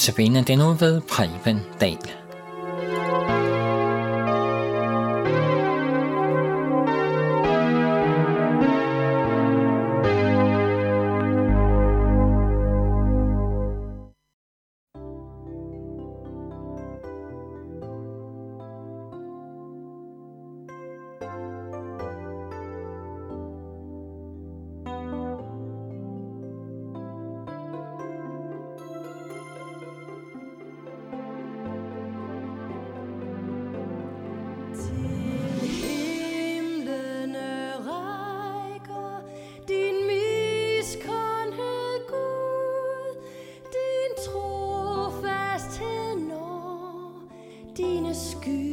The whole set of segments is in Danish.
Notabene den nu ved Preben Dahl. rescue.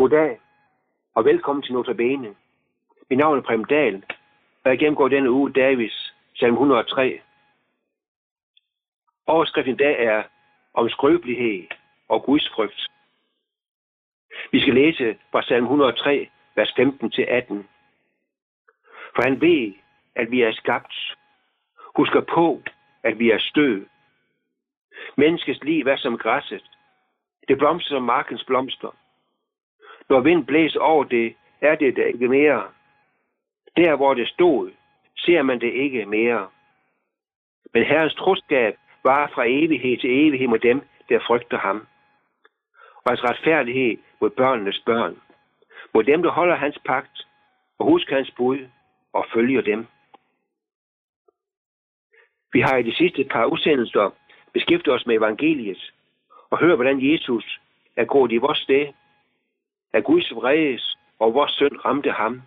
Goddag, og velkommen til Notabene. Mit navn er Prem Dahl, og jeg gennemgår denne uge Davis, salm 103. Overskriften i dag er om skrøbelighed og Guds frygt. Vi skal læse fra salm 103, vers 15-18. For han ved, at vi er skabt. Husker på, at vi er støv. Menneskets liv er som græsset. Det blomster som markens blomster. Når vind blæser over det, er det der ikke mere. Der, hvor det stod, ser man det ikke mere. Men Herrens troskab var fra evighed til evighed mod dem, der frygter ham. Og hans retfærdighed mod børnenes børn. Mod dem, der holder hans pagt og husker hans bud og følger dem. Vi har i de sidste par udsendelser beskæftiget os med evangeliet og hørt, hvordan Jesus er gået i vores sted at Guds vredes og vores synd ramte ham.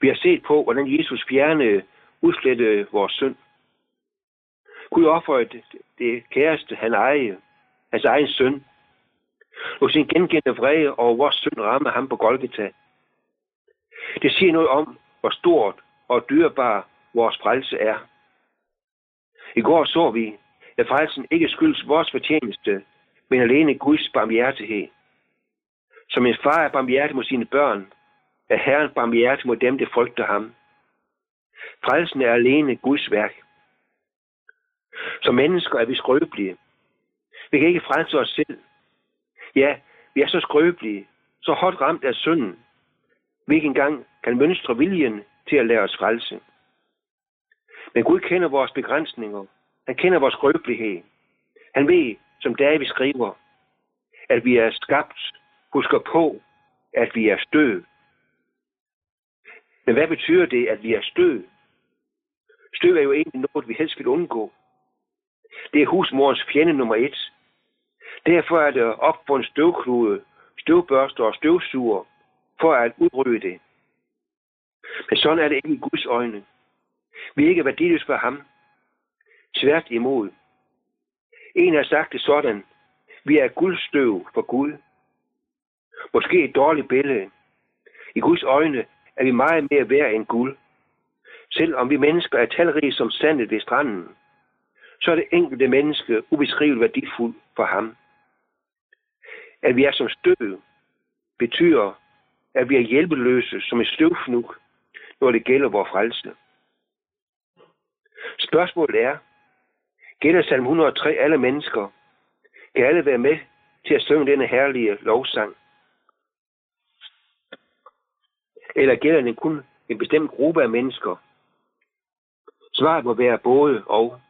Vi har set på, hvordan Jesus fjernede, udslettede vores synd. Gud offerede det, kæreste, han ejede, hans egen søn, og sin gengældende vrede over vores synd ramme ham på Golgata. Det siger noget om, hvor stort og dyrbar vores frelse er. I går så vi, at frelsen ikke skyldes vores fortjeneste, men alene Guds barmhjertighed. Som en far er barmhjertig mod sine børn, er Herren barmhjertig mod dem, der frygter ham. Frelsen er alene Guds værk. Som mennesker er vi skrøbelige. Vi kan ikke frelse os selv. Ja, vi er så skrøbelige, så hårdt ramt af synden, vi ikke engang kan mønstre viljen til at lære os frelse. Men Gud kender vores begrænsninger. Han kender vores skrøbelighed. Han ved, som David skriver, at vi er skabt, husker på, at vi er støv. Men hvad betyder det, at vi er støv? Støv er jo egentlig noget, vi helst vil undgå. Det er husmorens fjende nummer et. Derfor er det op på en støvklude, støvbørster og støvsuger, for at udrydde det. Men sådan er det ikke i Guds øjne. Vi er ikke værdiløse for ham. Tvært imod. En har sagt det sådan. Vi er guldstøv for Gud. Måske et dårligt billede. I Guds øjne er vi meget mere værd end guld. Selvom vi mennesker er talrige som sandet ved stranden, så er det enkelte menneske ubeskriveligt værdifuldt for ham. At vi er som støv, betyder, at vi er hjælpeløse som et støvfnug, når det gælder vores frelse. Spørgsmålet er, gælder salm 103 alle mennesker? Kan alle være med til at synge denne herlige lovsang? Eller gælder den kun en bestemt gruppe af mennesker? Svaret må være både og.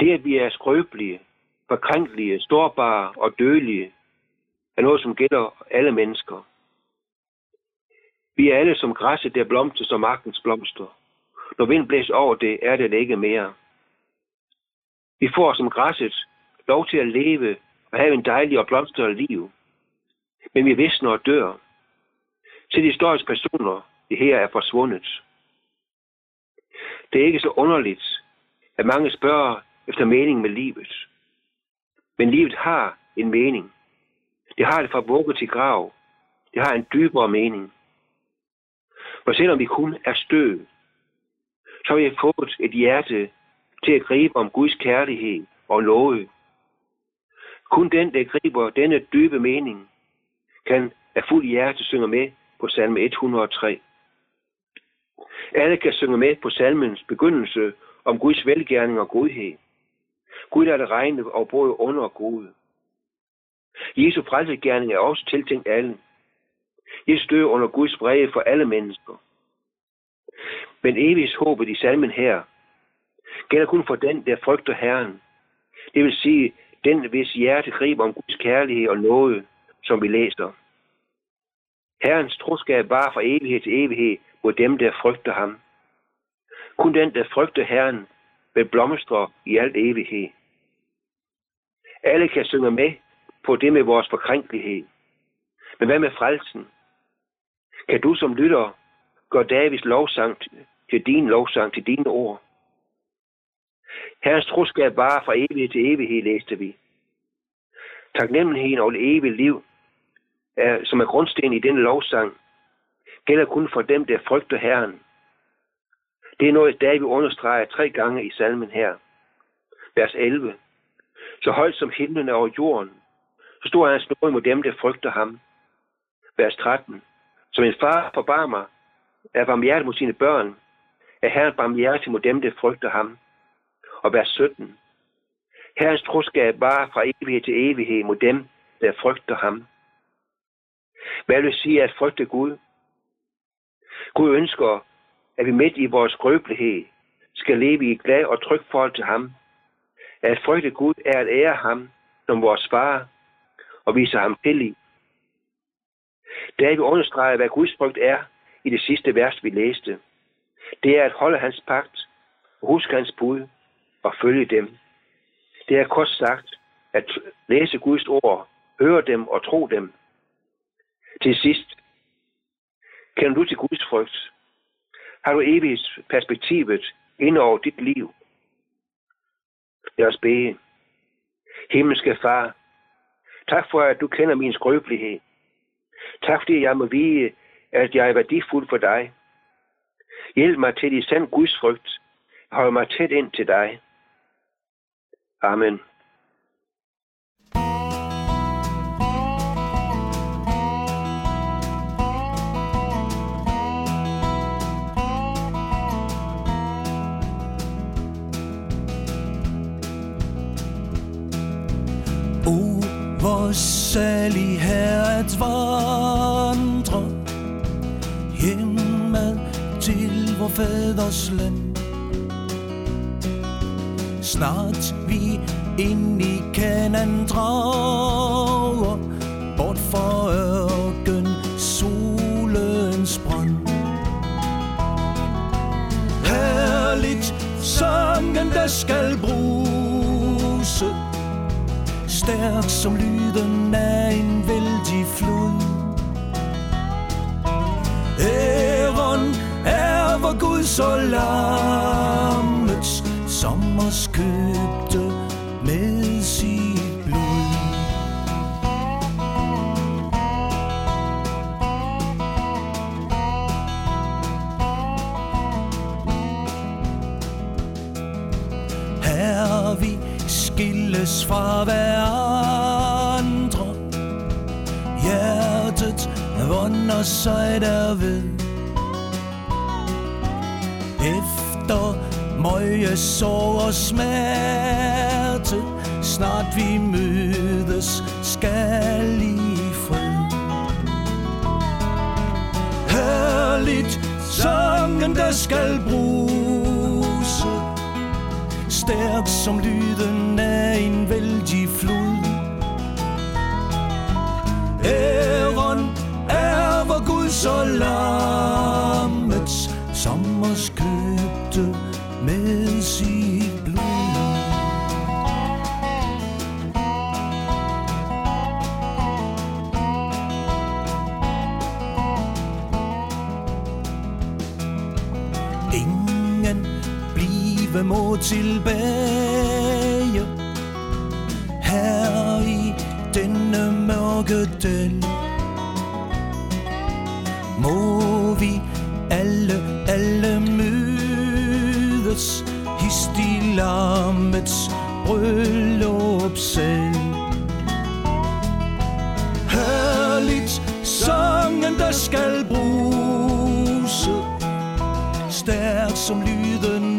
Det, at vi er skrøbelige, forkrænkelige, storbare og dødelige, er noget, som gælder alle mennesker. Vi er alle som græsset, der blomster som magtens blomster. Når vind blæser over det, er det ikke mere. Vi får som græsset lov til at leve og have en dejlig og blomstret liv. Men vi visner og dør. Til de historiske personer, det her er forsvundet. Det er ikke så underligt, at mange spørger efter mening med livet. Men livet har en mening. Det har det fra vugge til grav. Det har en dybere mening. For selvom vi kun er støv, så har vi fået et hjerte til at gribe om Guds kærlighed og love. Kun den, der griber denne dybe mening, kan af fuld hjerte synge med på salme 103. Alle kan synge med på salmens begyndelse om Guds velgærning og godhed. Gud er det regne og både under og gode. Jesu frelsegærning er også tiltænkt alle. Jesus dør under Guds brede for alle mennesker. Men evigs håbet i salmen her gælder kun for den, der frygter Herren. Det vil sige, den, hvis hjerte griber om Guds kærlighed og nåde, som vi læser. Herrens troskab var fra evighed til evighed mod dem, der frygter ham. Kun den, der frygter Herren, vil blomstre i al evighed. Alle kan synge med på det med vores forkrænkelighed. Men hvad med frelsen? Kan du som lytter gøre Davids lovsang til din lovsang, til dine ord? Herrens troskab var fra evighed til evighed, læste vi. Taknemmeligheden over det evige liv, er, som er grundsten i denne lovsang, gælder kun for dem, der frygter Herren. Det er noget, David understreger tre gange i salmen her. Vers 11. Så højt som himlen er over jorden, så stor er hans nåde mod dem, der frygter ham. Vers 13. Som en far forbarmer, er barmhjertig mod sine børn, er Herren barmhjertig mod dem, der frygter ham. Og vers 17. Herrens troskab var fra evighed til evighed mod dem, der frygter ham. Hvad vil sige at frygte Gud? Gud ønsker, at vi midt i vores skrøbelighed skal leve i et glad og trygt forhold til ham. At frygte Gud er at ære ham som vores far og vise ham tillid. David understreger, hvad Guds frygt er i det sidste vers, vi læste. Det er at holde hans pagt, og huske hans bud og følge dem. Det er kort sagt at læse Guds ord, høre dem og tro dem. Til sidst, Kender du til Guds frygt? Har du evigt perspektivet ind over dit liv? Lad os bede. Himmelske Far, tak for, at du kender min skrøbelighed. Tak fordi jeg må vide, at jeg er værdifuld for dig. Hjælp mig til i sand Guds frygt. Hold mig tæt ind til dig. Amen. Salig her at vandre. Hjemad til vor fædres land. Snart vi ind i kanan drager Bort fra ørken solens brand. Herligt sangen der skal bruse Stærk som lyden er en vældig flod. Æren er vor Gud så lammets Som vonder sig derved Efter møje sorg og smerte Snart vi mødes skal i fred. Herligt sangen der skal bruse. Stærk som lyden af en vældig flod. Købte med sit blod Ingen blive må tilbage Her i denne mørke del. Må vi alle, alle mødes Hist i lammets Herligt sangen der skal bruse Stærk som lyden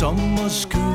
sommerskyer